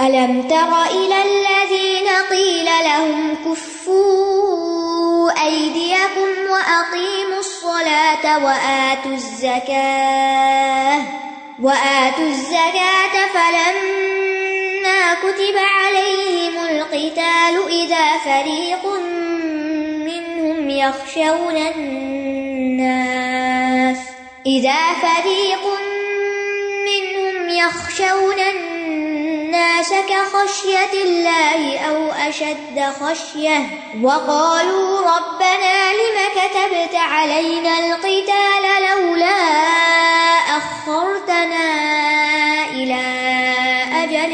ألم تر إلى الذين قيل لهم كفوا أيديكم وأقيموا الصلاة وآتوا الزكاة وآتوا الزكاة فلما كتب عليهم القتال إذا فريق منهم يخشون الناس إذا فريق منهم يخشون الناس كخشية الله أو أشد خشية وقالوا ربنا لم كتبت علينا القتال لولا أخرتنا إلى أجل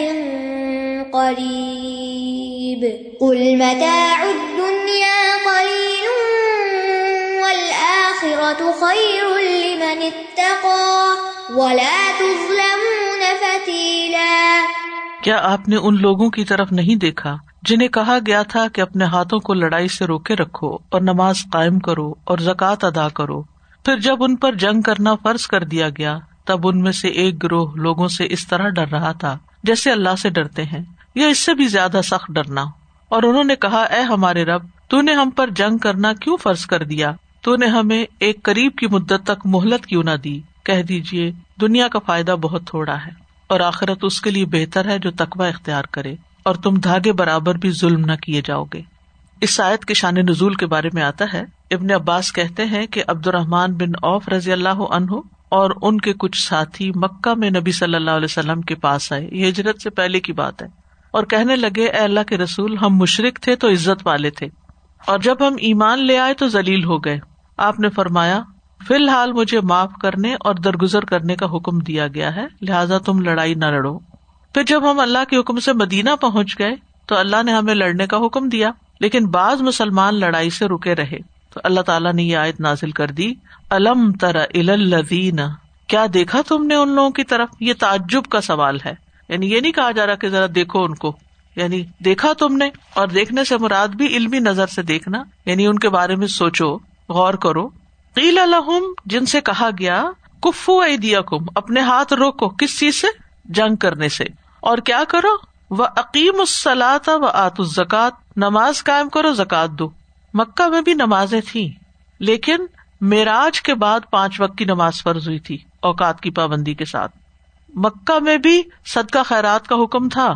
قريب قل متاع الدنيا قليل والآخرة خير لمن اتقى ولا تظلمون فتيلا کیا آپ نے ان لوگوں کی طرف نہیں دیکھا جنہیں کہا گیا تھا کہ اپنے ہاتھوں کو لڑائی سے روکے رکھو اور نماز قائم کرو اور زکوٰۃ ادا کرو؟ پھر جب ان پر جنگ کرنا فرض کر دیا گیا، تب ان میں سے ایک گروہ لوگوں سے اس طرح ڈر رہا تھا جیسے اللہ سے ڈرتے ہیں۔ یا اس سے بھی زیادہ سخت ڈرنا۔ اور انہوں نے کہا، اے ہمارے رب، تو نے ہم پر جنگ کرنا کیوں فرض کر دیا؟ تو نے ہمیں ایک قریب کی مدت تک مہلت کیوں نہ دی؟ کہہ دیجیے دنیا کا فائدہ بہت تھوڑا ہے۔ اور آخرت اس کے لیے بہتر ہے جو تقوا اختیار کرے، اور تم دھاگے برابر بھی ظلم نہ کیے جاؤ گے۔ اس شاید کے شان نزول کے بارے میں آتا ہے، ابن عباس کہتے ہیں کہ عبد الرحمان بن اوف رضی اللہ عنہ اور ان کے کچھ ساتھی مکہ میں نبی صلی اللہ علیہ وسلم کے پاس آئے۔ یہ ہجرت سے پہلے کی بات ہے۔ اور کہنے لگے، اے اللہ کے رسول، ہم مشرق تھے تو عزت والے تھے۔ اور جب ہم ایمان لے آئے تو ذلیل ہو گئے۔ آپ نے فرمایا فی الحال مجھے معاف کرنے اور درگزر کرنے کا حکم دیا گیا ہے، لہٰذا تم لڑائی نہ لڑو۔ پھر جب ہم اللہ کے حکم سے مدینہ پہنچ گئے، تو اللہ نے ہمیں لڑنے کا حکم دیا۔ لیکن بعض مسلمان لڑائی سے رکے رہے۔ تو اللہ تعالیٰ نے یہ آیت نازل کر دی۔ الم تر الزین کیا دیکھا تم نے ان لوگوں کی طرف؟ یہ تعجب کا سوال ہے۔ یعنی یہ نہیں کہا جا رہا کہ ذرا دیکھو ان کو۔ یعنی دیکھا تم نے اور دیکھنے سے مراد بھی علمی نظر سے دیکھنا۔ یعنی ان کے بارے میں سوچو، غور کرو۔ قیل الحم جن سے کہا گیا، کفو دیا کم اپنے ہاتھ روکو، کس چیز سے؟ جنگ کرنے سے۔ اور کیا کرو؟ وہ عقیم السلاط و آت الزکات، نماز قائم کرو، زکات دو۔ مکہ میں بھی نمازیں تھیں، لیکن معراج کے بعد پانچ وقت کی نماز فرض ہوئی تھی، اوقات کی پابندی کے ساتھ۔ مکہ میں بھی صدقہ خیرات کا حکم تھا،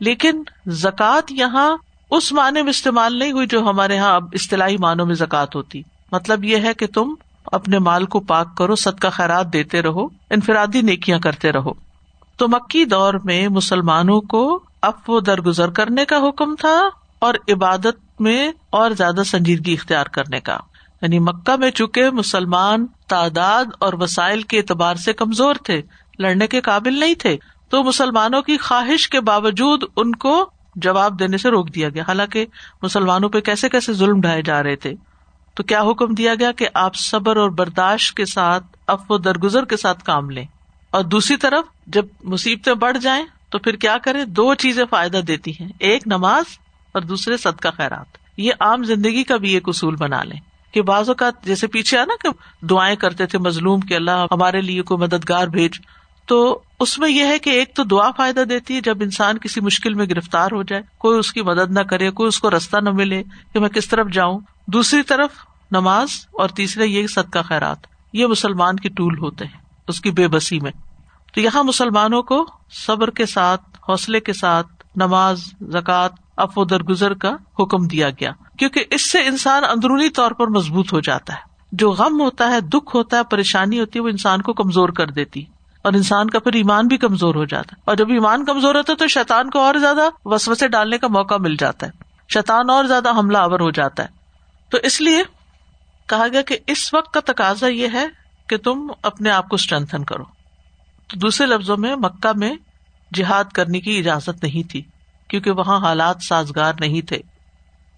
لیکن زکوٰۃ یہاں اس معنی میں استعمال نہیں ہوئی جو ہمارے یہاں اب اصطلاحی معنوں میں زکات ہوتی۔ مطلب یہ ہے کہ تم اپنے مال کو پاک کرو سد کا خیرات دیتے رہو، انفرادی نیکیاں کرتے رہو۔ تو مکی دور میں مسلمانوں کو اب و درگزر کرنے کا حکم تھا اور عبادت میں اور زیادہ سنجیدگی اختیار کرنے کا۔ یعنی مکہ میں چکے مسلمان تعداد اور وسائل کے اعتبار سے کمزور تھے، لڑنے کے قابل نہیں تھے، تو مسلمانوں کی خواہش کے باوجود ان کو جواب دینے سے روک دیا گیا۔ حالانکہ مسلمانوں پہ کیسے کیسے ظلم ڈھائے جا رہے تھے۔ تو کیا حکم دیا گیا کہ آپ صبر اور برداشت کے ساتھ اف و درگزر کے ساتھ کام لیں؟ اور دوسری طرف جب مصیبتیں بڑھ جائیں تو پھر کیا کریں؟ دو چیزیں فائدہ دیتی ہیں، ایک نماز اور دوسرے صد کا خیرات۔ یہ عام زندگی کا بھی ایک اصول بنا لیں۔ کہ بعض اوقات جیسے پیچھے آنا کہ دعائیں کرتے تھے، مظلوم کے اللہ ہمارے لیے کوئی مددگار بھیج۔ تو اس میں یہ ہے کہ ایک تو دعا فائدہ دیتی ہے، جب انسان کسی مشکل میں گرفتار ہو جائے، کوئی اس کی مدد نہ کرے، کوئی اس کو رستہ نہ ملے کہ میں کس طرف جاؤں۔ دوسری طرف نماز اور تیسرے یہ سد کا خیرات، یہ مسلمان کی ٹول ہوتے ہیں، اس کی بے بسی میں۔ تو یہاں مسلمانوں کو صبر کے ساتھ، حوصلے کے ساتھ نماز، زکوٰۃ اف و درگزر کا حکم دیا گیا۔ کیونکہ اس سے انسان اندرونی طور پر مضبوط ہو جاتا ہے۔ جو غم ہوتا ہے، دکھ ہوتا ہے، پریشانی ہوتی ہے، وہ انسان کو کمزور کر دیتی اور انسان کا پھر ایمان بھی کمزور ہو جاتا ہے۔ اور جب ایمان کمزور ہوتا ہے، تو شیتان کو اور زیادہ وسوسے ڈالنے کا موقع مل جاتا ہے۔ شیتان اور زیادہ حملہ آور ہو جاتا ہے۔ تو اس لیے کہا گیا کہ اس وقت کا تقاضا یہ ہے کہ تم اپنے آپ کو اسٹرینتھن کرو۔ تو دوسرے لفظوں میں مکہ میں جہاد کرنے کی اجازت نہیں تھی، کیونکہ وہاں حالات سازگار نہیں تھے۔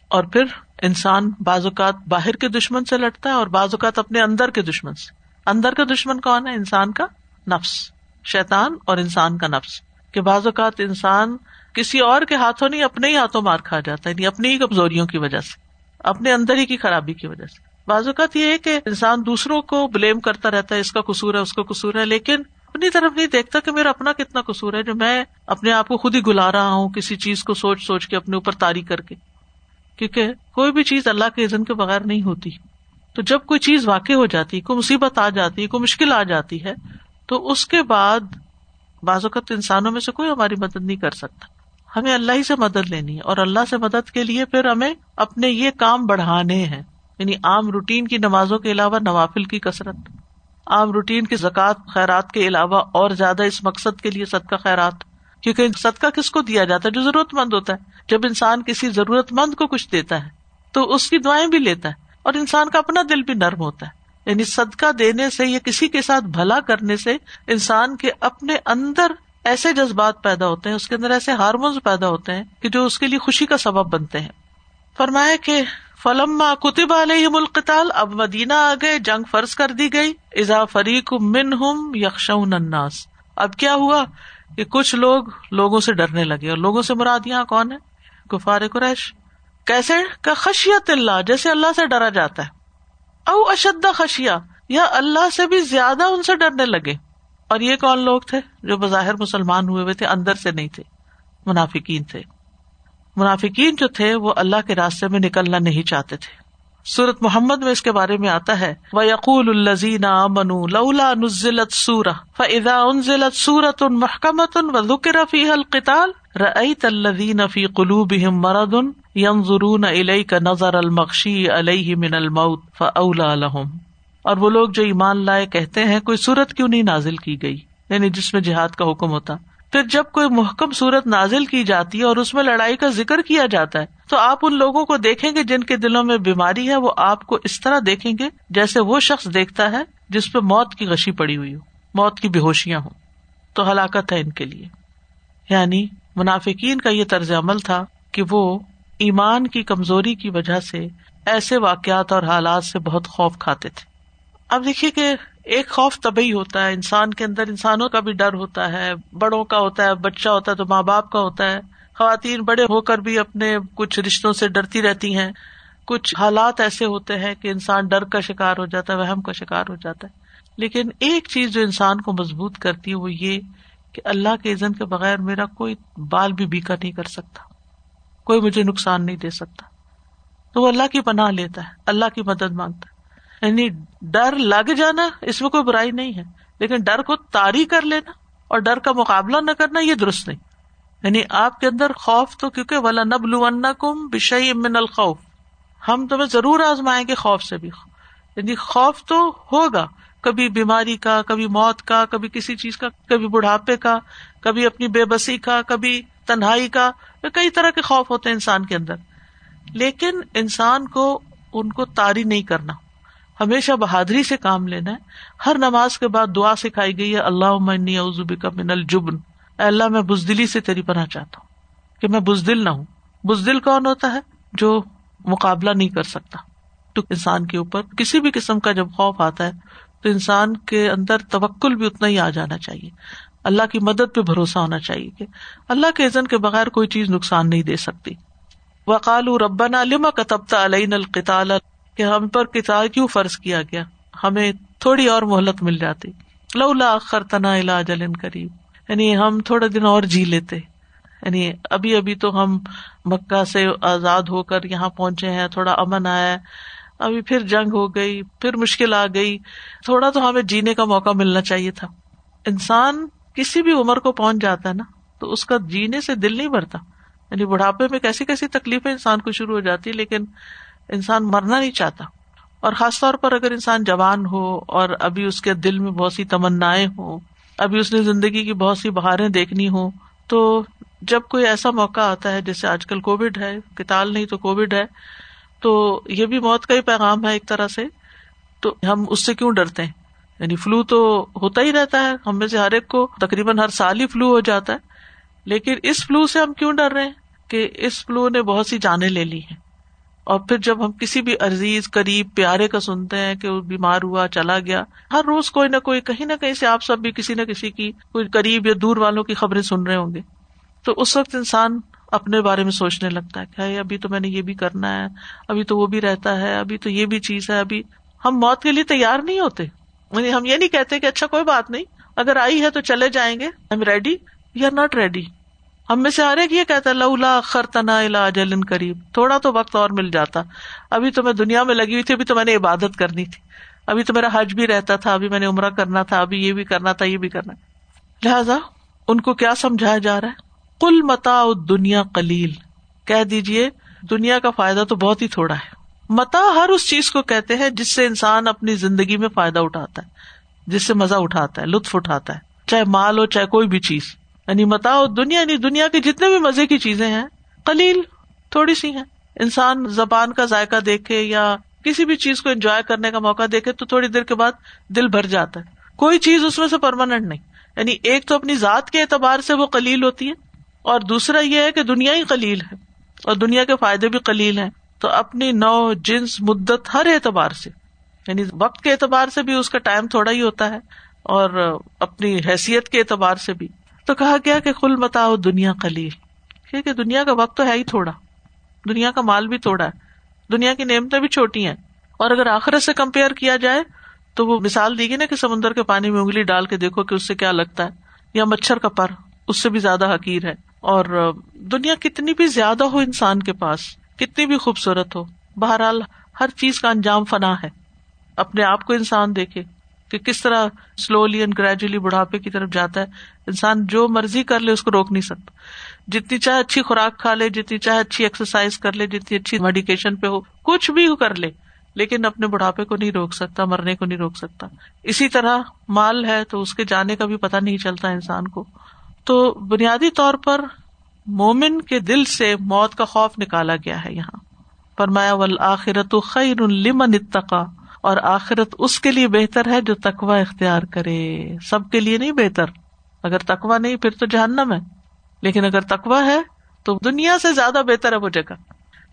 اور پھر انسان بعض اوقات باہر کے دشمن سے لڑتا ہے اور بعض اوقات اپنے اندر کے دشمن سے۔ اندر کا دشمن کون ہے؟ انسان کا نفس شیتان اور انسان کا نفس۔ کہ بعض اوقات انسان کسی اور کے ہاتھوں نہیں، اپنے ہی ہاتھوں مار کھا جاتا ہے یعنی اپنی ہی کمزوریوں کی وجہ سے۔ اپنے اندر ہی کی خرابی کی وجہ سے۔ بعض اوقات یہ ہے کہ انسان دوسروں کو بلیم کرتا رہتا ہے، اس کا قصور ہے، اس کا قصور ہے، لیکن اپنی طرف نہیں دیکھتا کہ میرا اپنا کتنا قصور ہے، جو میں اپنے آپ کو خود ہی گلا رہا ہوں، کسی چیز کو سوچ سوچ کے اپنے اوپر تاری کر کے۔ کیونکہ کوئی بھی چیز اللہ کے عزن کے بغیر نہیں ہوتی۔ تو جب کوئی چیز واقع ہو جاتی، کوئی مصیبت آ جاتی ہے کوئی مشکل آ جاتی ہے، تو اس کے بعد بعض اوقات انسانوں میں سے کوئی ہماری مدد نہیں کر سکتا۔ ہمیں اللہ ہی سے مدد لینی ہے اور اللہ سے مدد کے لیے پھر ہمیں اپنے یہ کام بڑھانے ہیں۔ یعنی عام روٹین کی نمازوں کے علاوہ نوافل کی کثرت، عام روٹین کی زکوٰۃ، خیرات کے علاوہ اور زیادہ اس مقصد کے لیے صدقہ، خیرات۔ کیونکہ صدقہ کس کو دیا جاتا ہے؟ جو ضرورت مند ہوتا ہے۔ جب انسان کسی ضرورت مند کو کچھ دیتا ہے، تو اس کی دعائیں بھی لیتا ہے اور انسان کا اپنا دل بھی نرم ہوتا ہے۔ یعنی صدقہ دینے سے یا کسی کے ساتھ بھلا کرنے سے انسان کے اپنے اندر ایسے جذبات پیدا ہوتے ہیں، اس کے اندر ایسے ہارمونس پیدا ہوتے ہیں کہ جو اس کے لیے خوشی کا سبب بنتے ہیں۔ فرمایا کہ فلم کتب علیہ القتال، اب مدینہ آ گئے، جنگ فرض کر دی گئی۔ ازا فریق من ہم الناس۔ اب کیا ہوا کہ کچھ لوگ لوگوں سے ڈرنے لگے، اور لوگوں سے مراد یہاں کون ہے؟ گفار قریش۔ کیسے؟ کا خشیت اللہ، جیسے اللہ سے ڈرا جاتا ہے۔ او اشد خشیا یا اللہ سے بھی زیادہ ان سے ڈرنے لگے۔ اور یہ کون لوگ تھے جو بظاہر مسلمان ہوئے ہوئے تھے، اندر سے نہیں تھے، منافقین تھے۔ منافقین جو تھے، وہ اللہ کے راستے میں نکلنا نہیں چاہتے تھے۔ سورت محمد میں اس کے بارے میں آتا ہے وہ یقول الزین امن لولا نزلت سورہ فضا انزلت سورت ان محکمت ان و ذکر فی القتال رأیت الذین فی قلوبہم مرض ينظرون الیک نظر المغشی علیہ من الموت فاولا لهم اور وہ لوگ جو ایمان لائے کہتے ہیں، کوئی سورت کیوں نہیں نازل کی گئی؟ یعنی جس میں جہاد کا حکم ہوتا۔ پھر جب کوئی محکم صورت نازل کی جاتی ہے اور اس میں لڑائی کا ذکر کیا جاتا ہے، تو آپ ان لوگوں کو دیکھیں گے جن کے دلوں میں بیماری ہے، وہ آپ کو اس طرح دیکھیں گے جیسے وہ شخص دیکھتا ہے جس پہ موت کی غشی پڑی ہوئی ہو۔ موت کی بے ہوشیاں ہوں۔ تو ہلاکت ہے ان کے لیے۔ یعنی منافقین کا یہ طرز عمل تھا کہ وہ ایمان کی کمزوری کی وجہ سے ایسے واقعات اور حالات سے بہت خوف کھاتے تھے۔ اب دیکھیے کہ ایک خوف طبی ہوتا ہے، انسان کے اندر انسانوں کا بھی ڈر ہوتا ہے، بڑوں کا ہوتا ہے، بچہ ہوتا ہے تو ماں باپ کا ہوتا ہے۔ خواتین بڑے ہو کر بھی اپنے کچھ رشتوں سے ڈرتی رہتی ہیں۔ کچھ حالات ایسے ہوتے ہیں کہ انسان ڈر کا شکار ہو جاتا ہے، وہم کا شکار ہو جاتا ہے۔ لیکن ایک چیز جو انسان کو مضبوط کرتی ہے وہ یہ کہ اللہ کے عزن کے بغیر میرا کوئی بال بھی بیکا نہیں کر سکتا۔ کوئی مجھے نقصان نہیں دے سکتا۔ تو وہ اللہ کی پناہ لیتا ہے، اللہ کی مدد مانگتا ہے۔ یعنی ڈر لگ جانا اس میں کوئی برائی نہیں ہے۔ لیکن ڈر کو تاری کر لینا اور ڈر کا مقابلہ نہ کرنا یہ درست نہیں۔ یعنی آپ کے اندر خوف تو کیونکہ ولا نب لو کم بشئی امن الخوف۔ ہم تمہیں ضرور آزمائیں گے خوف سے بھی۔ یعنی خوف تو ہوگا۔ کبھی بیماری کا، کبھی موت کا، کبھی کسی چیز کا، کبھی بڑھاپے کا، کبھی اپنی بے بسی کا، کبھی تنہائی کا۔ کئی طرح کے خوف ہوتے ہیں انسان کے اندر۔ لیکن انسان کو ان کو تاری نہیں کرنا۔ ہمیشہ بہادری سے کام لینا ہے۔ ہر نماز کے بعد دعا سکھائی گئی ہے اللہ من الجبن۔ اللہ، میں بزدلی سے تیری پناہ چاہتا ہوں کہ میں بزدل نہ ہوں۔ بزدل کون ہوتا ہے؟ جو مقابلہ نہیں کر سکتا۔ تو انسان کے اوپر کسی بھی قسم کا جب خوف آتا ہے، تو انسان کے اندر توکل بھی اتنا ہی آ جانا چاہیے۔ اللہ کی مدد پہ بھروسہ ہونا چاہیے کہ اللہ کے عزن کے بغیر کوئی چیز نقصان نہیں دے سکتی۔ وقال ربنا لما كتبت علينا القتال کہ ہم پر کتاب کیوں فرض کیا گیا؟ ہمیں تھوڑی اور مہلت مل جاتی۔ لولا خرطنا علا جلن قریب۔ یعنی ہم تھوڑے دن اور جی لیتے۔ یعنی ابھی ابھی تو ہم مکہ سے آزاد ہو کر یہاں پہنچے ہیں، تھوڑا امن آیا۔ ابھی پھر جنگ ہو گئی، پھر مشکل آ گئی۔ تھوڑا تو ہمیں جینے کا موقع ملنا چاہیے تھا۔ انسان کسی بھی عمر کو پہنچ جاتا ہے نا، تو اس کا جینے سے دل نہیں بھرتا۔ یعنی بڑھاپے میں کیسی کیسی تکلیفیں انسان کو شروع ہو جاتی، لیکن انسان مرنا نہیں چاہتا۔ اور خاص طور پر اگر انسان جوان ہو اور ابھی اس کے دل میں بہت سی تمنا ہوں، ابھی اس نے زندگی کی بہت سی بہاریں دیکھنی ہو تو جب کوئی ایسا موقع آتا ہے جیسے آج کل کووڈ ہے، کتال نہیں تو کووڈ ہے، تو یہ بھی موت کا ہی پیغام ہے ایک طرح سے۔ تو ہم اس سے کیوں ڈرتے ہیں؟ یعنی فلو تو ہوتا ہی رہتا ہے، ہم میں سے ہر ایک کو تقریباً ہر سال ہی فلو ہو جاتا ہے۔ لیکن اس فلو سے ہم کیوں ڈر رہے ہیں؟ کہ اس فلو نے بہت سی جانیں لے لی ہیں۔ اور پھر جب ہم کسی بھی عزیز، قریب، پیارے کا سنتے ہیں کہ وہ بیمار ہوا، چلا گیا، ہر روز کوئی نہ کوئی، کہیں نہ کہیں سے آپ سب بھی کسی نہ کسی کی کوئی قریب یا دور والوں کی خبریں سن رہے ہوں گے۔ تو اس وقت انسان اپنے بارے میں سوچنے لگتا ہے کہ ابھی تو میں نے یہ بھی کرنا ہے، ابھی تو وہ بھی رہتا ہے، ابھی تو یہ بھی چیز ہے، ابھی ہم موت کے لیے تیار نہیں ہوتے۔ یعنی ہم یہ نہیں کہتے کہ اچھا کوئی بات نہیں، اگر آئی ہے تو چلے جائیں گے I am ready you are not ready ہم میں سے ہر ایک یہ کہتا ہے، لولا خرتنا الا اجل قریب۔ تھوڑا تو وقت اور مل جاتا۔ ابھی تو میں دنیا میں لگی ہوئی تھی، ابھی تو میں نے عبادت کرنی تھی۔ ابھی تو میرا حج بھی رہتا تھا، ابھی میں نے عمرہ کرنا تھا، ابھی یہ بھی کرنا تھا، یہ بھی کرنا۔ لہذا ان کو کیا سمجھایا جا رہا ہے؟ کل متا دنیا کلیل کہہ دیجیے دنیا کا فائدہ تو بہت ہی تھوڑا ہے۔ متا ہر اس چیز کو کہتے ہیں جس سے انسان اپنی زندگی میں فائدہ اٹھاتا ہے، جس سے مزہ اٹھاتا ہے، لطف اٹھاتا ہے، چاہے مال ہو، چاہے کوئی بھی چیز۔ یعنی متا دنیا یعنی دنیا کے جتنے بھی مزے کی چیزیں ہیں کلیل تھوڑی سی ہیں۔ انسان زبان کا ذائقہ دیکھے یا کسی بھی چیز کو انجوائے کرنے کا موقع دیکھے تو تھوڑی دیر کے بعد دل بھر جاتا ہے۔ کوئی چیز اس میں سے پرماننٹ نہیں۔ یعنی ایک تو اپنی ذات کے اعتبار سے وہ کلیل ہوتی ہے اور دوسرا یہ ہے کہ دنیا ہی کلیل ہے، اور دنیا کے فائدے بھی کلیل ہیں۔ تو اپنی نو جنس، مدت ہر اعتبار سے یعنی وقت کے اعتبار سے بھی اس کا ٹائم تھوڑا ہی ہوتا ہے، اور اپنی حیثیت کے اعتبار سے بھی۔ تو کہا گیا کہ کل متاؤ دنیا کلیل کیونکہ دنیا کا وقت تو ہے ہی تھوڑا، دنیا کا مال بھی تھوڑا ہے، دنیا کی نعمتیں بھی چھوٹی ہیں، اور اگر آخرت سے کمپیئر کیا جائے تو وہ مثال دی گئی نا کہ سمندر کے پانی میں انگلی ڈال کے دیکھو کہ اس سے کیا لگتا ہے، یا مچھر کا پر، اس سے بھی زیادہ حقیر ہے۔ اور دنیا کتنی بھی زیادہ ہو انسان کے پاس، کتنی بھی خوبصورت ہو، بہرحال ہر چیز کا انجام فنا ہے، اپنے آپ کو انسان دیکھے۔ کہ کس طرح سلولی اینڈ گریجولی بڑھاپے کی طرف جاتا ہے۔ انسان جو مرضی کر لے، اس کو روک نہیں سکتا۔ جتنی چاہے اچھی خوراک کھا لے، جتنی چاہے اچھی ایکسرسائز کر لے، جتنی اچھی میڈیکیشن پہ ہو، کچھ بھی کر لے، لیکن اپنے بڑھاپے کو نہیں روک سکتا، مرنے کو نہیں روک سکتا۔ اسی طرح مال ہے تو اس کے جانے کا بھی پتا نہیں چلتا انسان کو۔ تو بنیادی طور پر مومن کے دل سے موت کا خوف نکالا گیا ہے یہاں۔ فرمایا ول آخرت خیر لمن اتقا اور آخرت اس کے لیے بہتر ہے جو تقوا اختیار کرے۔ سب کے لیے نہیں بہتر۔ اگر تقوا نہیں، پھر تو جہنم ہے۔ لیکن اگر تقوا ہے، تو دنیا سے زیادہ بہتر ہے وہ جگہ۔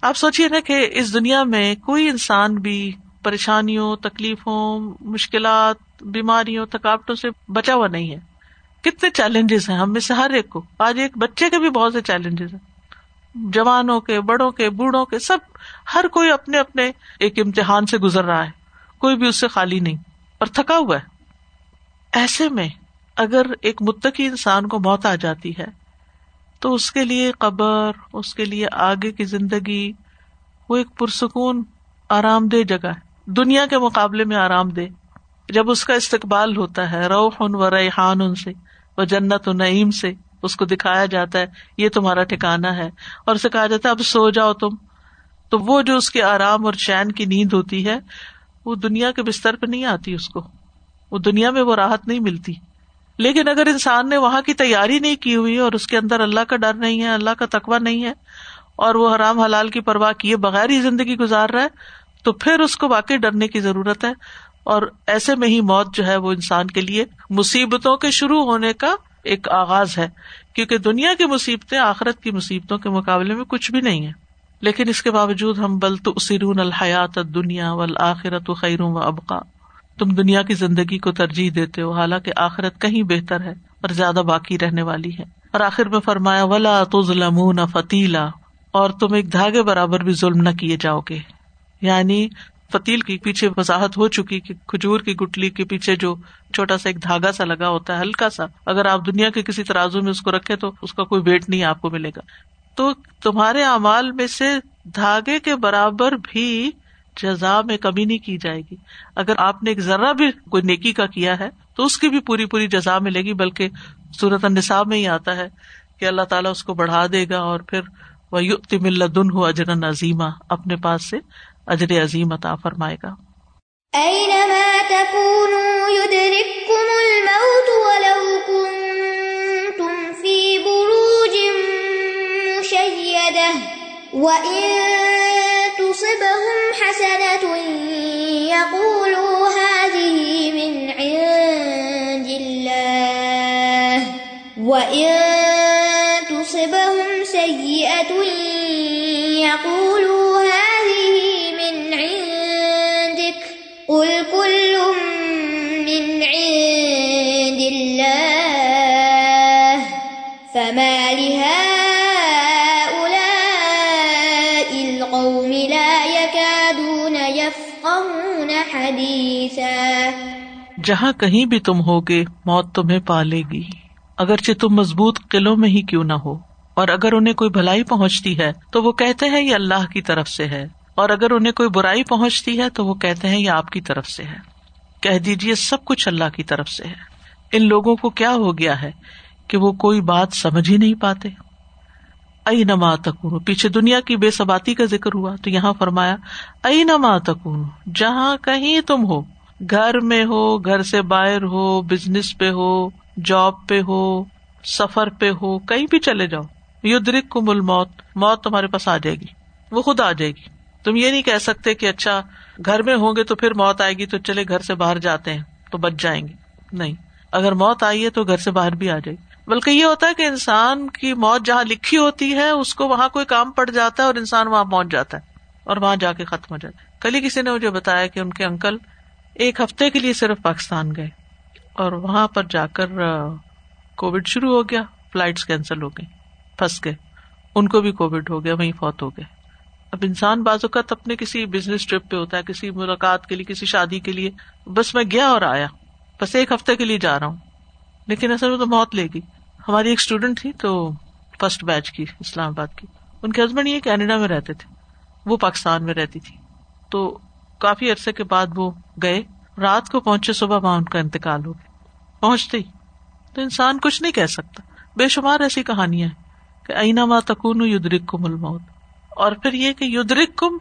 آپ سوچیے نا کہ اس دنیا میں کوئی انسان بھی پریشانیوں، تکلیفوں، مشکلات، بیماریوں، تھکاوٹوں سے بچا ہوا نہیں ہے۔ کتنے چیلنجز ہیں ہم میں سے ہر ایک کو۔ آج ایک بچے کے بھی بہت سے چیلنجز ہیں۔ جوانوں کے، بڑوں کے، بوڑھوں کے، سب ہر کوئی اپنے اپنے ایک امتحان سے گزر رہا ہے۔ کوئی بھی اس سے خالی نہیں اور تھکا ہوا ہے۔ ایسے میں اگر ایک متقی انسان کو موت آ جاتی ہے، تو اس کے لیے قبر، اس کے لیے آگے کی زندگی، وہ ایک پرسکون، آرام دہ جگہ ہے۔ دنیا کے مقابلے میں آرام دہ۔ جب اس کا استقبال ہوتا ہے، روح ان و ریحان ان سے وہ جنت و نعیم سے اس کو دکھایا جاتا ہے، یہ تمہارا ٹھکانا ہے۔ اور اسے کہا جاتا ہے، اب سو جاؤ تم۔ تو وہ جو اس کے آرام اور چین کی نیند ہوتی ہے وہ دنیا کے بستر پہ نہیں آتی اس کو۔ وہ دنیا میں وہ راحت نہیں ملتی۔ لیکن اگر انسان نے وہاں کی تیاری نہیں کی ہوئی اور اس کے اندر اللہ کا ڈر نہیں ہے، اللہ کا تقوا نہیں ہے اور وہ حرام حلال کی پرواہ کیے بغیر ہی زندگی گزار رہا ہے، تو پھر اس کو واقعی ڈرنے کی ضرورت ہے۔ اور ایسے میں ہی موت جو ہے وہ انسان کے لیے مصیبتوں کے شروع ہونے کا ایک آغاز ہے۔ کیونکہ دنیا کی مصیبتیں آخرت کی مصیبتوں کے مقابلے میں کچھ بھی نہیں ہے لیکن اس کے باوجود ہم بل تو اسرون الحیات دنیا و آخرت و خیروں و ابقا۔ تم دنیا کی زندگی کو ترجیح دیتے ہو، حالانکہ آخرت کہیں بہتر ہے اور زیادہ باقی رہنے والی ہے۔ اور آخر میں فرمایا، ولا تو ظلم نہ فتیلا اور تم ایک دھاگے برابر بھی ظلم نہ کیے جاؤ گے۔ یعنی فتیل کی پیچھے وضاحت ہو چکی کہ کھجور کی گٹلی کے پیچھے جو چھوٹا سا ایک دھاگا سا لگا ہوتا ہے، ہلکا سا، اگر آپ دنیا کے کسی ترازو میں اس کو رکھے تو اس کا کوئی ویٹ نہیں آپ کو ملے گا۔ تو تمہارے اعمال میں سے دھاگے کے برابر بھی جزا میں کمی نہیں کی جائے گی۔ اگر آپ نے ایک ذرا بھی کوئی نیکی کا کیا ہے، تو اس کی بھی پوری پوری جزا ملے گی، بلکہ صورت نصاب میں ہی آتا ہے کہ اللہ تعالیٰ اس کو بڑھا دے گا اور پھر وہ مل دن ہو اجر عظیمہ اپنے پاس سے اجر عظیم عطا فرمائے گا۔ تصبهم حسنة يقولوا هذه من عند الله وإن تصبهم سيئة يقولوا جہاں کہیں بھی تم ہوگے، موت تمہیں پالے گی۔ اگرچہ تم مضبوط قلعوں میں ہی کیوں نہ ہو۔ اور اگر انہیں کوئی بھلائی پہنچتی ہے، تو وہ کہتے ہیں یہ اللہ کی طرف سے ہے۔ اور اگر انہیں کوئی برائی پہنچتی ہے، تو وہ کہتے ہیں یہ آپ کی طرف سے ہے۔ کہہ دیجیے سب کچھ اللہ کی طرف سے ہے۔ ان لوگوں کو کیا ہو گیا ہے کہ وہ کوئی بات سمجھ ہی نہیں پاتے؟ ائی نما تکون پیچھے دنیا کی بے سباتی کا ذکر ہوا تو یہاں فرمایا ائی نما تکون جہاں کہیں تم ہو۔ گھر میں ہو، گھر سے باہر ہو بزنس پہ ہو جاب پہ ہو، سفر پہ ہو، کہیں بھی چلے جاؤ یدرک کو مل موت موت تمہارے پاس آ جائے گی، وہ خود آ جائے گی۔ تم یہ نہیں کہہ سکتے کہ اچھا گھر میں ہوں گے تو پھر موت آئے گی تو چلے گھر سے باہر جاتے ہیں تو بچ جائیں گے۔ نہیں، اگر موت آئی ہے تو گھر سے باہر بھی آ جائے گی۔ بلکہ یہ ہوتا ہے کہ انسان کی موت جہاں لکھی ہوتی ہے، اس کو وہاں کوئی کام پڑ جاتا ہے اور انسان وہاں پہنچ جاتا ہے اور وہاں جا کے ختم ہو جاتا ہے۔ کل ہی کسی نے مجھے بتایا کہ ان کے انکل ایک ہفتے کے لیے صرف پاکستان گئے اور وہاں پر جا کر کووڈ شروع ہو گیا فلائٹ کینسل ہو گئی پھنس گئے۔ ان کو بھی کووڈ ہو گیا، وہیں فوت ہو گئے۔ اب انسان بعض اوقات اپنے کسی بزنس ٹرپ پہ ہوتا ہے، کسی ملاقات کے لیے، کسی شادی کے لیے۔ بس میں گیا اور آیا، بس ایک ہفتے کے لیے جا رہا ہوں۔ لیکن اصل میں تو موت لے گئی۔ ہماری ایک اسٹوڈینٹ تھی تو فرسٹ بیچ کی، اسلام آباد کی۔ ان کے ہسبینڈ یہ کینیڈا میں رہتے تھے، وہ پاکستان میں رہتی تھی۔ تو کافی عرصے کے بعد وہ گئے، رات کو پہنچے صبح وہاں ان کا انتقال ہو گیا۔ پہنچتے ہی تو انسان کچھ نہیں کہہ سکتا۔ بے شمار ایسی کہانیاں کہ اینا ماں تکون یدرک کم الموت۔ اور پھر یہ کہ یدرک کم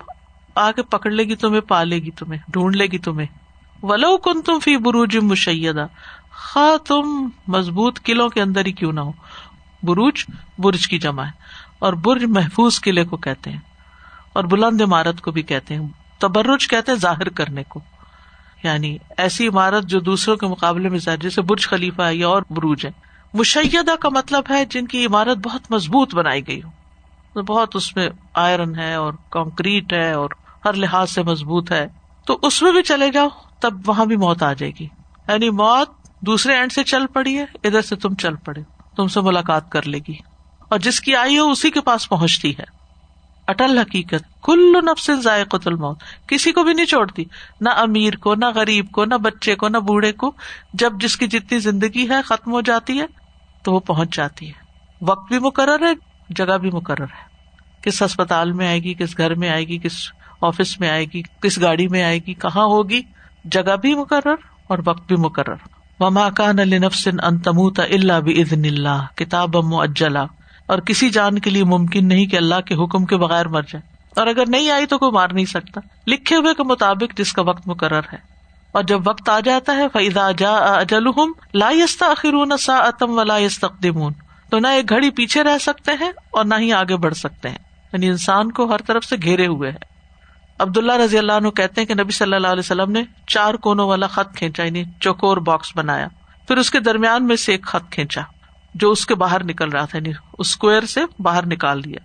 آ کے پکڑ لے گی تمہیں، پالے گی تمہیں، ڈھونڈ لے گی تمہیں۔ ولو کن تم فی بروج مشیدہ۔ خا تم مضبوط قلعوں کے اندر ہی کیوں نہ ہو۔ بروج برج کی جمع ہے، اور برج محفوظ قلعے کو کہتے ہیں، اور بلند عمارت کو بھی کہتے ہیں۔ تبرج کہتے ہیں ظاہر کرنے کو۔ یعنی ایسی عمارت جو دوسروں کے مقابلے میں ظاہر، جیسے برج خلیفہ ہے یا اور بروج ہے مشیدہ کا مطلب ہے جن کی عمارت بہت مضبوط بنائی گئی ہو۔ بہت اس میں آئرن ہے اور کانکریٹ ہے اور ہر لحاظ سے مضبوط ہے۔ تو اس میں بھی چلے جاؤ، تب وہاں بھی موت آ جائے گی۔ یعنی موت دوسرے اینڈ سے چل پڑی ہے، ادھر سے تم چل پڑے، تم سے ملاقات کر لے گی۔ اور جس کی آئی ہو، اسی کے پاس پہنچتی ہے۔ اٹل حقیقت، کل نفس ذائقہ الموت۔ کسی کو بھی نہیں چھوڑتی، نہ امیر کو، نہ غریب کو، نہ بچے کو، نہ بوڑھے کو۔ جب جس کی جتنی زندگی ہے ختم ہو جاتی ہے، تو وہ پہنچ جاتی ہے۔ وقت بھی مقرر ہے، جگہ بھی مقرر ہے۔ کس اسپتال میں آئے گی، کس گھر میں آئے گی، کس آفس میں آئے گی، کس گاڑی میں آئے گی، کہاں ہوگی؟ جگہ بھی مقرر اور وقت بھی مقرر۔ وما کان نفسن ان تموت اللہ بزن اللہ کتاب اجلا اور کسی جان کے لیے ممکن نہیں کہ اللہ کے حکم کے بغیر مر جائے۔ اور اگر نہیں آئی تو کوئی مار نہیں سکتا۔ لکھے ہوئے کے مطابق جس کا وقت مقرر ہے۔ اور جب وقت آ جاتا ہے فیدا جا اجلحم لا اخرون سا اتم و تو نہ ایک گھڑی پیچھے رہ سکتے ہیں اور نہ ہی آگے بڑھ سکتے ہیں۔ یعنی انسان کو ہر طرف سے گھیرے ہوئے ہے۔ عبد اللہ رضی اللہ عنہ کہتے ہیں کہ نبی صلی اللہ علیہ وسلم نے چار کونوں والا خط کھینچا یعنی چوکور باکس بنایا۔ پھر اس کے درمیان میں سے ایک خط کھینچا۔ جو اس کے باہر نکل رہا تھا یعنی اسکوئر سے باہر نکال دیا۔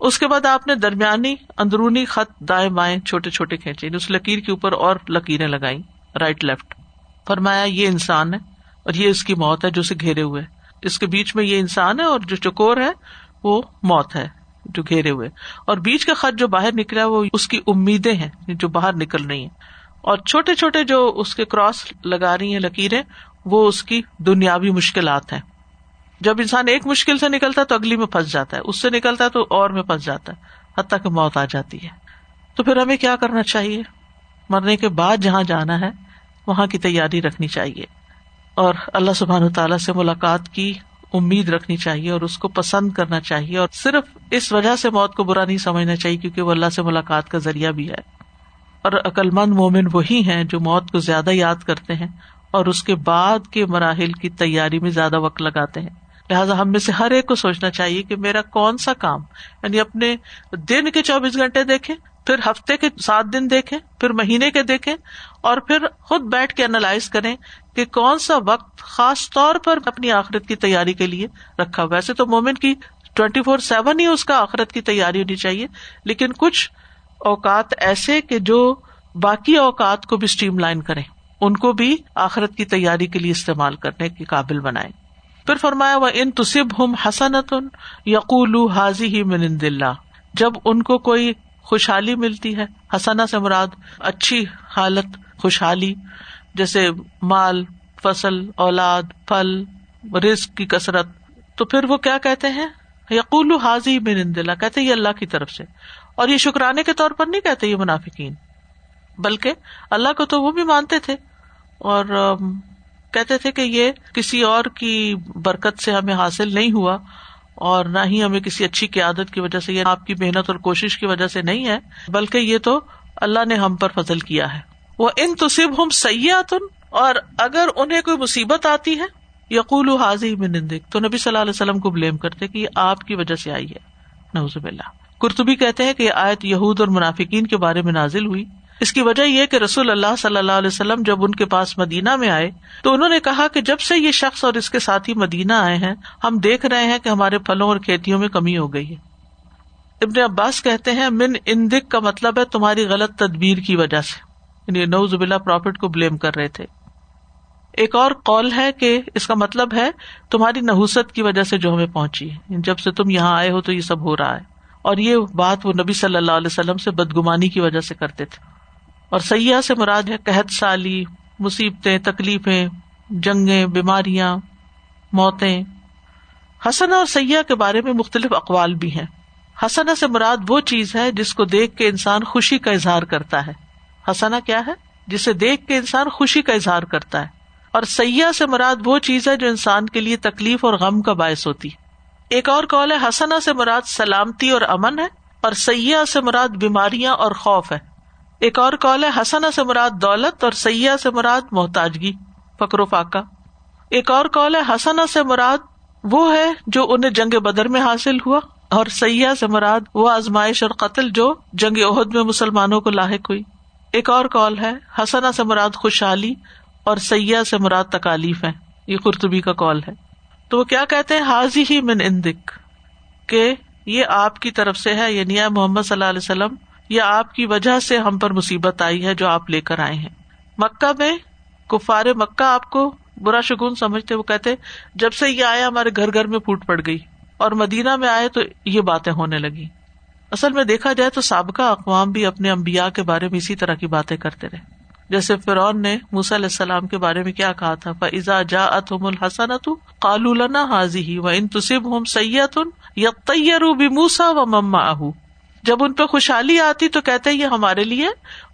اس کے بعد آپ نے درمیانی اندرونی خط دائیں بائیں چھوٹے چھوٹے کھینچے یعنی اس لکیر کے اوپر اور لکیریں لگائی رائٹ لیفٹ فرمایا، یہ انسان ہے اور یہ اس کی موت ہے جو اسے گھیرے ہوئے۔ اس کے بیچ میں یہ انسان ہے اور جو چکور ہے، وہ موت ہے، جو گھیرے ہوئے۔ اور بیچ کا خط جو باہر نکلا وہ اس کی امیدیں ہیں یعنی جو باہر نکل رہی ہیں۔ اور چھوٹے چھوٹے جو اس کے کراس لگا رہی ہیں لکیریں، وہ اس کی دنیاوی مشکلات ہیں۔ جب انسان ایک مشکل سے نکلتا ہے تو اگلی میں پھنس جاتا ہے، اس سے نکلتا ہے تو اور میں پھنس جاتا ہے، حتیٰ کہ موت آ جاتی ہے۔ تو پھر ہمیں کیا کرنا چاہیے؟ مرنے کے بعد جہاں جانا ہے، وہاں کی تیاری رکھنی چاہیے۔ اور اللہ سبحان تعالیٰ سے ملاقات کی امید رکھنی چاہیے اور اس کو پسند کرنا چاہیے۔ اور صرف اس وجہ سے موت کو برا نہیں سمجھنا چاہیے کیونکہ وہ اللہ سے ملاقات کا ذریعہ بھی ہے۔ اور عقل مند مومن وہی ہیں جو موت کو زیادہ یاد کرتے ہیں اور اس کے بعد کے مراحل کی تیاری میں زیادہ وقت لگاتے ہیں۔ لہٰذا ہم میں سے ہر ایک کو سوچنا چاہیے کہ میرا کون سا کام یعنی اپنے دن کے چوبیس گھنٹے دیکھے پھر ہفتے کے سات دن دیکھیں، پھر مہینے کے دیکھیں، اور پھر خود بیٹھ کے انالائز کریں کہ کون سا وقت خاص طور پر اپنی آخرت کی تیاری کے لیے رکھا ویسے تو مومن کی ٹوینٹی فور سیون ہی اس کا آخرت کی تیاری ہونی چاہیے، لیکن کچھ اوقات ایسے کہ جو باقی اوقات کو بھی اسٹریم لائن کریں، ان کو بھی آخرت کی تیاری کے لیے استعمال کرنے کے قابل بنائے پھر فرمایا وہ ان تصب ہم حسنت یقول حاضی ہی من دلہ جب ان کو کوئی خوشحالی ملتی ہے حسنا سے مراد اچھی حالت، خوشحالی، جیسے مال، فصل، اولاد، پھل، رزق کی کثرت، تو پھر وہ کیا کہتے ہیں؟ یقول حاضی بن دلہ کہتے یہ اللہ کی طرف سے۔ اور یہ شکرانے کے طور پر نہیں کہتے، یہ منافقین۔ بلکہ اللہ کو تو وہ بھی مانتے تھے۔ اور کہتے تھے کہ یہ کسی اور کی برکت سے ہمیں حاصل نہیں ہوا اور نہ ہی ہمیں کسی اچھی قیادت کی وجہ سے یا آپ کی محنت اور کوشش کی وجہ سے نہیں ہے، بلکہ یہ تو اللہ نے ہم پر فضل کیا ہے۔ وہ ان تصب ہم سیاحت اور اگر انہیں کوئی مصیبت آتی ہے یقول حاضی میں نندک تو نبی صلی اللہ علیہ وسلم کو بلیم کرتے کہ یہ آپ کی وجہ سے آئی ہے۔ نوزب اللہ کرتبی کہتے ہیں کہ یہ آیت یہود اور منافقین کے بارے میں نازل ہوئی۔ اس کی وجہ یہ کہ رسول اللہ صلی اللہ علیہ وسلم جب ان کے پاس مدینہ میں آئے تو انہوں نے کہا کہ جب سے یہ شخص اور اس کے ساتھی مدینہ آئے ہیں، ہم دیکھ رہے ہیں کہ ہمارے پھلوں اور کھیتیوں میں کمی ہو گئی ہے۔ ابن عباس کہتے ہیں، من اندک کا مطلب ہے تمہاری غلط تدبیر کی وجہ سے۔ یعنی نوز بلا پروفٹ کو بلیم کر رہے تھے۔ ایک اور کال ہے کہ اس کا مطلب ہے، تمہاری نحوست کی وجہ سے جو ہمیں پہنچی ہے۔ یعنی جب سے تم یہاں آئے ہو تو یہ سب ہو رہا ہے۔ اور یہ بات وہ نبی صلی اللہ علیہ وسلم سے بدگمانی کی وجہ سے کرتے تھے۔ اور سیاح سے مراد ہے قحط سالی، مصیبتیں، تکلیفیں، جنگیں، بیماریاں، موتیں۔ حسنا اور سیاح کے بارے میں مختلف اقوال بھی ہیں۔ حسنا سے مراد وہ چیز ہے جس کو دیکھ کے انسان خوشی کا اظہار کرتا ہے۔ حسنا کیا ہے؟ جسے دیکھ کے انسان خوشی کا اظہار کرتا ہے۔ اور سیاح سے مراد وہ چیز ہے جو انسان کے لیے تکلیف اور غم کا باعث ہوتی۔ ایک اور کال ہے حسنا سے مراد سلامتی اور امن ہے اور سیاح سے مراد بیماریاں اور خوف ہے۔ ایک اور کال ہے حسنا سے مراد دولت اور سیاح سے مراد محتاجگی فکر و فاقہ۔ ایک اور کال ہے حسنا سے مراد وہ ہے جو انہیں جنگ بدر میں حاصل ہوا اور سیاح سے مراد وہ آزمائش اور قتل جو جنگ عہد میں مسلمانوں کو لاحق ہوئی۔ ایک اور کال ہے حسنا سے مراد خوشحالی اور سیاح سے مراد تکالیف ہے یہ قرطبی کا کال ہے۔ تو وہ کیا کہتے ہیں؟ حاضی ہی من اندک کہ یہ آپ کی طرف سے ہے یعنی محمد صلی اللہ علیہ وسلم یا آپ کی وجہ سے ہم پر مصیبت آئی ہے جو آپ لے کر آئے ہیں۔ مکہ میں کفار مکہ آپ کو برا شگون سمجھتے، وہ کہتے، جب سے یہ آیا ہمارے گھر گھر میں پھوٹ پڑ گئی اور مدینہ میں آئے تو یہ باتیں ہونے لگی۔ اصل میں دیکھا جائے تو سابقہ اقوام بھی اپنے امبیا کے بارے میں اسی طرح کی باتیں کرتے رہے۔ جیسے فرعون نے موسی علیہ السلام کے بارے میں کیا کہا تھا فضا جا اتم الحسن کالو لنا حاضی ہی و ان تصب ہم سید یا جب ان پہ خوشحالی آتی تو کہتے یہ ہمارے لیے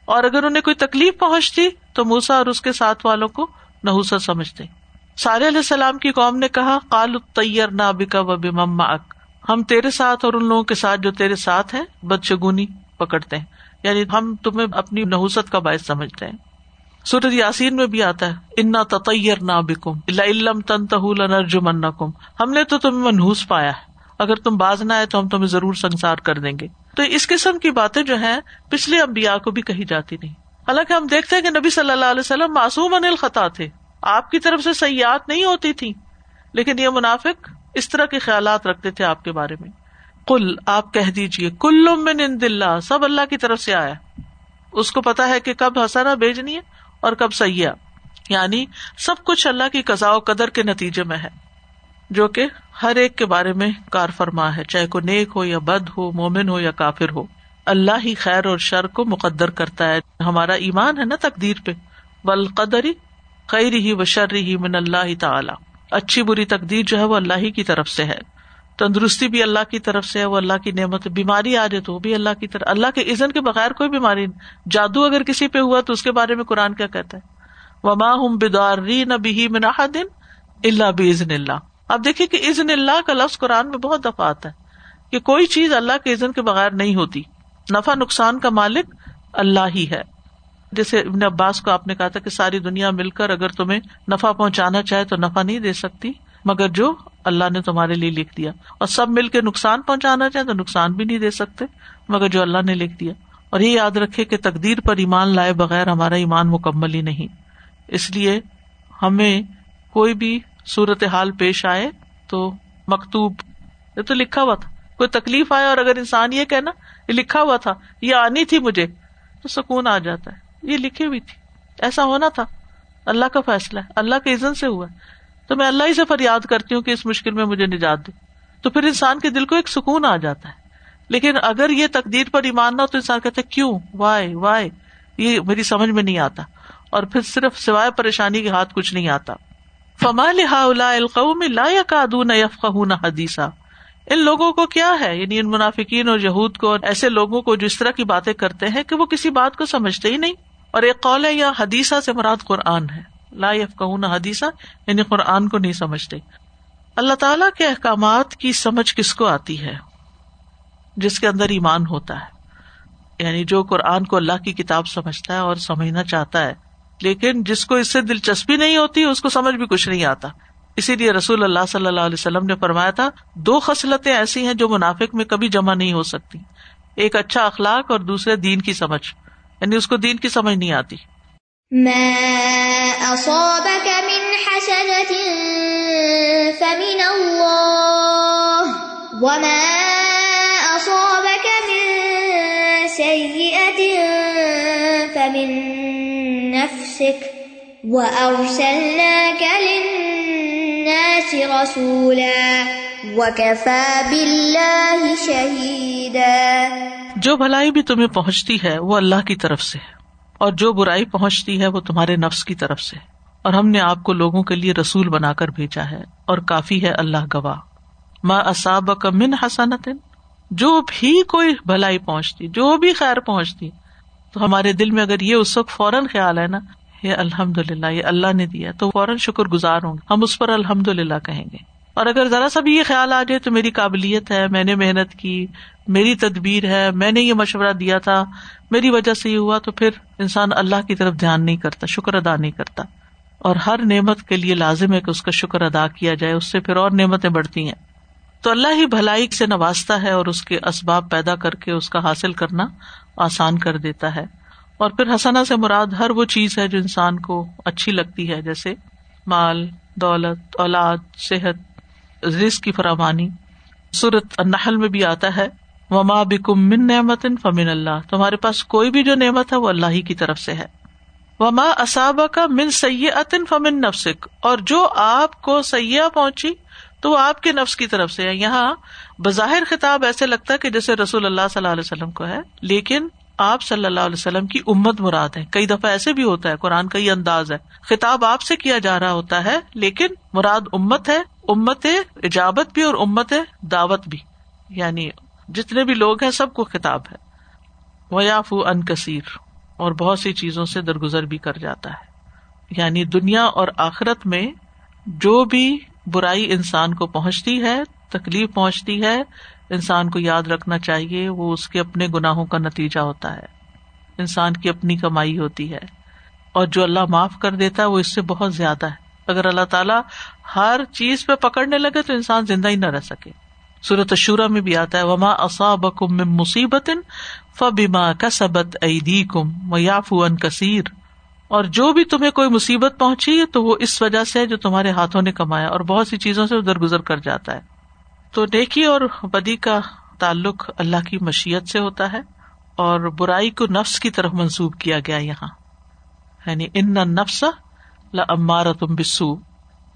اور اگر انہیں کوئی تکلیف پہنچتی تو موسا اور اس کے ساتھ والوں کو نحوست سمجھتے۔ سارے علیہ السلام کی قوم نے کہا کال تیر نہ بکا و بما اک ہم تیرے ساتھ اور ان لوگوں کے ساتھ جو تیرے ساتھ ہیں، بدشگونی پکڑتے ہیں۔ یعنی ہم تمہیں اپنی نحوست کا باعث سمجھتے ہیں۔ سورت یاسین میں بھی آتا ہے، انا تطیر نہ بکم علم تن تہل کم ہم نے تو تمہیں منحوس پایا ہے۔ اگر تم باز نہ آئے تو ہم تمہیں ضرور سنسار کر دیں گے۔ تو اس قسم کی باتیں جو ہیں، پچھلے امبیا کو بھی کہی جاتی نہیں۔ حالانکہ ہم دیکھتے ہیں کہ نبی صلی اللہ علیہ وسلم معصوم انل خطا تھے۔ آپ کی طرف سے سیاحت نہیں ہوتی تھی۔ لیکن یہ منافق اس طرح کے خیالات رکھتے تھے آپ کے بارے میں۔ کل آپ کہہ دیجیے کل من دلہ سب اللہ کی طرف سے آیا۔ اس کو پتا ہے کہ کب ہسانا بھیجنی ہے اور کب سیاح۔ یعنی سب کچھ اللہ کی قزا و قدر کے نتیجے میں ہے۔ جو کہ ہر ایک کے بارے میں کار فرما ہے، چاہے کوئی نیک ہو یا بد ہو، مومن ہو یا کافر ہو۔ اللہ ہی خیر اور شر کو مقدر کرتا ہے۔ ہمارا ایمان ہے نا تقدیر پہ۔ بل قدری خیر ہی و شر ہی من اللہ تعالی۔ اچھی بری تقدیر جو ہے وہ اللہ ہی کی طرف سے ہے۔ تندرستی بھی اللہ کی طرف سے ہے، وہ اللہ کی نعمت، بیماری آ جائے تو وہ بھی اللہ کی طرف۔ اللہ کے عزن کے بغیر کوئی بیماری نہیں۔ جادو اگر کسی پہ ہوا تو اس کے بارے میں قرآن کیا کہتا ہے۔ وما ہوں بدار نہ بھی مناح دن اللہ بزن اللہ۔ اب دیکھیے کہ عزن اللہ کا لفظ قرآن میں بہت دفعہ آتا ہے کہ کوئی چیز اللہ کے عزن کے بغیر نہیں ہوتی۔ نفع نقصان کا مالک اللہ ہی ہے۔ جیسے ابن عباس کو آپ نے کہا تھا کہ ساری دنیا مل کر اگر تمہیں نفع پہنچانا چاہے تو نفع نہیں دے سکتی، مگر جو اللہ نے تمہارے لیے لکھ دیا۔ اور سب مل کے نقصان پہنچانا چاہے تو نقصان بھی نہیں دے سکتے، مگر جو اللہ نے لکھ دیا۔ اور یہ یاد رکھے کہ تقدیر پر ایمان لائے بغیر ہمارا ایمان مکمل ہی نہیں۔ اس لیے ہمیں کوئی بھی صورت حال پیش آئے تو مکتوب، یہ تو لکھا ہوا تھا۔ کوئی تکلیف آئے اور اگر انسان یہ کہنا یہ لکھا ہوا تھا، یہ آنی تھی مجھے، تو سکون آ جاتا ہے۔ یہ لکھی ہوئی تھی۔ ایسا ہونا تھا۔ اللہ کا فیصلہ ہے۔ اللہ کے عزت سے ہوا تو میں اللہ ہی سے فریاد کرتی ہوں کہ اس مشکل میں مجھے نجات دے۔ تو پھر انسان کے دل کو ایک سکون آ جاتا ہے۔ لیکن اگر یہ تقدیر پر ایمان نہ ہو تو انسان کہتا ہے، کیوں؟ وائے وائے یہ میری سمجھ میں نہیں آتا۔ اور پھر صرف سوائے پریشانی کے ہاتھ کچھ نہیں آتا۔ فما القوم لا يكادون يفقهون حدیثا ان لوگوں کو کیا ہے؟ یعنی ان منافقین اور یہود کو اور ایسے لوگوں کو جو اس طرح کی باتیں کرتے ہیں کہ وہ کسی بات کو سمجھتے ہی نہیں۔ اور ایک قول ہے، یا حدیثہ سے مراد قرآن ہے۔ لا يفقهون حدیثہ یعنی قرآن کو نہیں سمجھتے۔ اللہ تعالی کے احکامات کی سمجھ کس کو آتی ہے؟ جس کے اندر ایمان ہوتا ہے۔ یعنی جو قرآن کو اللہ کی کتاب سمجھتا ہے اور سمجھنا چاہتا ہے لیکن جس کو اس سے دلچسپی نہیں ہوتی، اس کو سمجھ بھی کچھ نہیں آتا۔ اسی لیے رسول اللہ صلی اللہ علیہ وسلم نے فرمایا تھا، دو خصلتیں ایسی ہیں جو منافق میں کبھی جمع نہیں ہو سکتی۔ ایک اچھا اخلاق اور دوسرے دین کی سمجھ یعنی اس کو دین کی سمجھ نہیں آتی۔ جو بھلائی بھی تمہیں پہنچتی ہے وہ اللہ کی طرف سے اور جو برائی پہنچتی ہے وہ تمہارے نفس کی طرف سے اور ہم نے آپ کو لوگوں کے لیے رسول بنا کر بھیجا ہے، اور کافی ہے اللہ گواہ۔ ماں اصاب کا من حسنت جو بھی کوئی بھلائی پہنچتی، جو بھی خیر پہنچتی، تو ہمارے دل میں اگر یہ اس وقت فوراً خیال ہے نا یہ الحمد للہ یہ اللہ نے دیا تو فوراً شکر گزار ہوں گے۔ ہم اس پر الحمد للہ کہیں گے۔ اور اگر ذرا سا بھی یہ خیال آ جائے تو میری قابلیت ہے، میں نے محنت کی، میری تدبیر ہے، میں نے یہ مشورہ دیا تھا۔ میری وجہ سے یہ ہوا تو پھر انسان اللہ کی طرف دھیان نہیں کرتا، شکر ادا نہیں کرتا۔ اور ہر نعمت کے لیے لازم ہے کہ اس کا شکر ادا کیا جائے، اس سے پھر اور نعمتیں بڑھتی ہیں۔ تو اللہ ہی بھلائی سے نوازتا ہے اور اس کے اسباب پیدا کر کے اس کا حاصل کرنا آسان کر دیتا ہے۔ اور پھر حسنا سے مراد ہر وہ چیز ہے جو انسان کو اچھی لگتی ہے، جیسے مال، دولت، اولاد، صحت، رزق کی فراوانی۔ صورت النحل میں بھی آتا ہے، وما بکم من نعمت فمن اللہ تمہارے پاس کوئی بھی جو نعمت ہے، وہ اللہ ہی کی طرف سے ہے۔ وما اصاب کا من سید فمن نفسک اور جو آپ کو سیاح پہنچی، تو وہ آپ کے نفس کی طرف سے ہے۔ یہاں بظاہر خطاب ایسے لگتا ہے کہ جیسے رسول اللہ صلی اللہ علیہ وسلم کو ہے، لیکن آپ صلی اللہ علیہ وسلم کی امت مراد ہے کئی دفعہ ایسے بھی ہوتا ہے، قرآن کا یہ انداز ہے۔ خطاب آپ سے کیا جا رہا ہوتا ہے، لیکن مراد امت ہے، امت اجابت بھی اور امت دعوت بھی۔ یعنی جتنے بھی لوگ ہیں، سب کو خطاب ہے۔ ویاف ان کثیر اور بہت سی چیزوں سے درگزر بھی کر جاتا ہے۔ یعنی دنیا اور آخرت میں جو بھی برائی انسان کو پہنچتی ہے، تکلیف پہنچتی ہے انسان کو یاد رکھنا چاہیے، وہ اس کے اپنے گناہوں کا نتیجہ ہوتا ہے۔ انسان کی اپنی کمائی ہوتی ہے۔ اور جو اللہ معاف کر دیتا ہے، وہ اس سے بہت زیادہ ہے۔ اگر اللہ تعالیٰ ہر چیز پہ پکڑنے لگے تو انسان زندہ ہی نہ رہ سکے۔ صورت شورا میں بھی آتا ہے، وما اصاب کم مصیبت فبیما کسبت ایدی کم و یاف ان کثیر اور جو بھی تمہیں کوئی مصیبت پہنچی، تو وہ اس وجہ سے جو تمہارے ہاتھوں نے کمایا۔ اور بہت سی چیزوں سے ادھر گزر کر جاتا ہے۔ تو نیکی اور بدی کا تعلق اللہ کی مشیت سے ہوتا ہے اور برائی کو نفس کی طرف منسوب کیا گیا یہاں۔ یعنی ان نفس لمارا تم بسو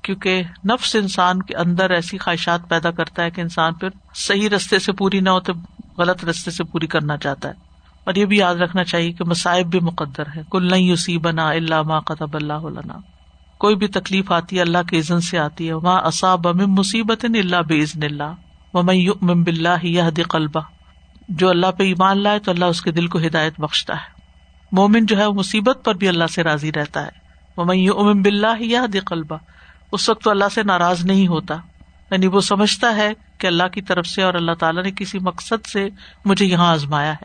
کیونکہ نفس انسان کے اندر ایسی خواہشات پیدا کرتا ہے کہ انسان پھر صحیح رستے سے پوری نہ ہو تو غلط رستے سے پوری کرنا چاہتا ہے۔ اور یہ بھی یاد رکھنا چاہیے کہ مصائب بھی مقدر ہے۔ کل نہیں اسی بنا اللہ ما قطب اللہ علنا کوئی بھی تکلیف آتی ہے، اللہ کے عزن سے آتی ہے۔ وہاں اصاب مصیبت اللہ بے عزن اللہ و بلّہ یہ قلبہ جو اللہ پہ ایمان لائے تو اللہ اس کے دل کو ہدایت بخشتا ہے۔ مومن جو ہے، وہ مصیبت پر بھی اللہ سے راضی رہتا ہے۔ وہ امن بلّہ یہ قلبہ اس وقت تو اللہ سے ناراض نہیں ہوتا۔ یعنی وہ سمجھتا ہے کہ اللہ کی طرف سے اور اللہ تعالیٰ نے کسی مقصد سے مجھے یہاں آزمایا ہے۔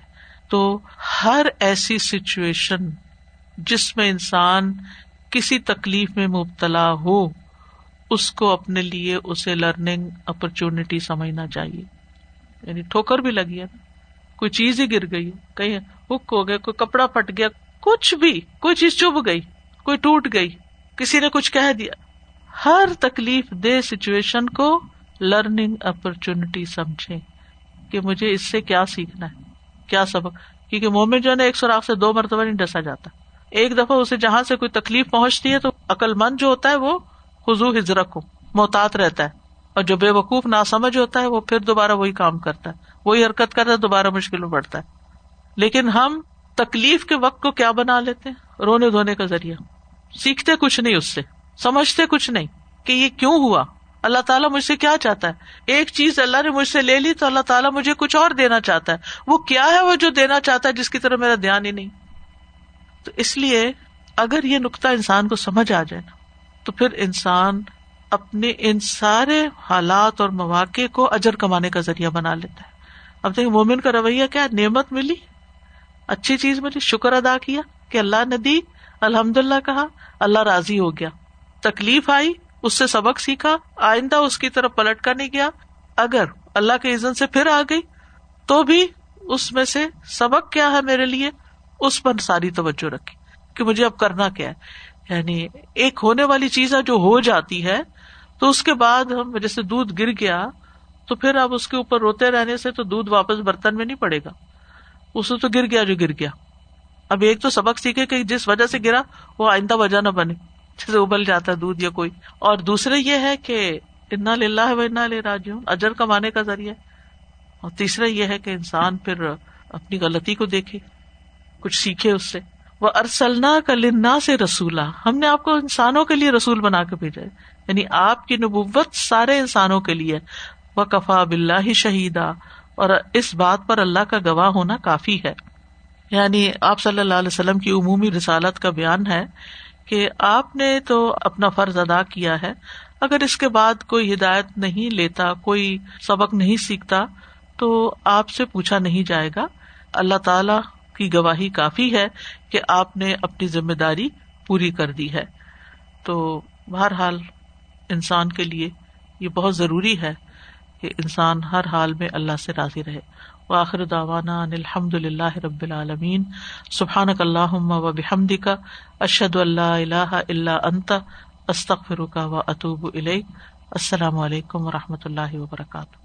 تو ہر ایسی سچویشن جس میں انسان کسی تکلیف میں مبتلا ہو، اس کو اپنے لیے اسے لرننگ اپرچونٹی سمجھنا چاہیے۔ یعنی ٹھوکر بھی لگی ہے کوئی چیز ہی گر گئی کہیں ہک ہو گیا، کوئی کپڑا پٹ گیا، کچھ بھی، کوئی چیز چب گئی، کوئی ٹوٹ گئی، کسی نے کچھ کہہ دیا۔ ہر تکلیف دہ سچویشن کو لرننگ اپرچونٹی سمجھے کہ مجھے اس سے کیا سیکھنا ہے، کیا سبق۔ کیونکہ مومن جو ہے نا، ایک سوراخ سے دو مرتبہ نہیں ڈسا جاتا۔ ایک دفعہ اسے جہاں سے کوئی تکلیف پہنچتی ہے تو عقل مند جو ہوتا ہے وہ خزو ہجرک ہو محتاط رہتا ہے۔ اور جو بے وقوف نہ سمجھ ہوتا ہے وہ پھر دوبارہ وہی کام کرتا ہے۔ وہی حرکت کرتا ہے، دوبارہ مشکل میں پڑتا ہے۔ لیکن ہم تکلیف کے وقت کو کیا بنا لیتے ہیں؟ رونے دھونے کا ذریعہ۔ سیکھتے کچھ نہیں اس سے، سمجھتے کچھ نہیں کہ یہ کیوں ہوا۔ اللہ تعالیٰ مجھ سے کیا چاہتا ہے؟ ایک چیز اللہ نے مجھ سے لے لی تو اللہ تعالیٰ مجھے کچھ اور دینا چاہتا ہے۔ وہ کیا ہے وہ جو دینا چاہتا ہے جس کی طرح میرا دھیان ہی نہیں؟ تو اس لیے اگر یہ نقطہ انسان کو سمجھ آ جائے نا، تو پھر انسان اپنے ان سارے حالات اور مواقع کو اجر کمانے کا ذریعہ بنا لیتا ہے۔ اب دیکھ مومن کا رویہ کیا؟ نعمت ملی، اچھی چیز ملی، شکر ادا کیا کہ اللہ نے دی الحمد اللہ کہا، اللہ راضی ہو گیا۔ تکلیف آئی، اس سے سبق سیکھا، آئندہ اس کی طرف پلٹ کر نہیں گیا۔ اگر اللہ کے عزت سے پھر آ گئی، تو بھی اس میں سے سبق کیا ہے میرے لیے؟ اس پر ساری توجہ رکھی کہ مجھے اب کرنا کیا ہے۔ یعنی ایک ہونے والی چیز ہے جو ہو جاتی ہے، تو اس کے بعد ہم جیسے دودھ گر گیا، تو پھر اب اس کے اوپر روتے رہنے سے تو دودھ واپس برتن میں نہیں پڑے گا۔ اس تو گر گیا جو گر گیا۔ اب ایک تو سبق سیکھے کہ جس وجہ سے گرا، وہ آئندہ وجہ نہ بنے۔ جیسے ابل جاتا ہے دودھ یا کوئی۔ اور دوسرے یہ ہے کہ انا للہ و انا لے راج اجر کمانے کا ذریعہ اور تیسرا یہ ہے کہ انسان پھر اپنی غلطی کو دیکھے۔ کچھ سیکھے اس سے۔ وہ ارسلنا کا لنا سے رسولا۔ ہم نے آپ کو انسانوں کے لیے رسول بنا کے بھیجا یعنی آپ کی نبوت سارے انسانوں کے لیے وہ کفا بلّہ شہیدا اور اس بات پر اللہ کا گواہ ہونا کافی ہے۔ یعنی آپ صلی اللہ علیہ وسلم کی عمومی رسالت کا بیان ہے کہ آپ نے تو اپنا فرض ادا کیا ہے۔ اگر اس کے بعد کوئی ہدایت نہیں لیتا، کوئی سبق نہیں سیکھتا، تو آپ سے پوچھا نہیں جائے گا۔ اللہ تعالی کی گواہی کافی ہے کہ آپ نے اپنی ذمہ داری پوری کر دی ہے۔ تو بہرحال انسان کے لیے یہ بہت ضروری ہے کہ انسان ہر حال میں اللہ سے راضی رہے۔ وآخر داوانا الحمد اللہ رب العالمین۔ سبحان اللہ و بحمد کا اشد اللہ اللہ اللہ انت استخر کا و اطوب السلام علیکم و رحمۃ اللہ وبرکاتہ۔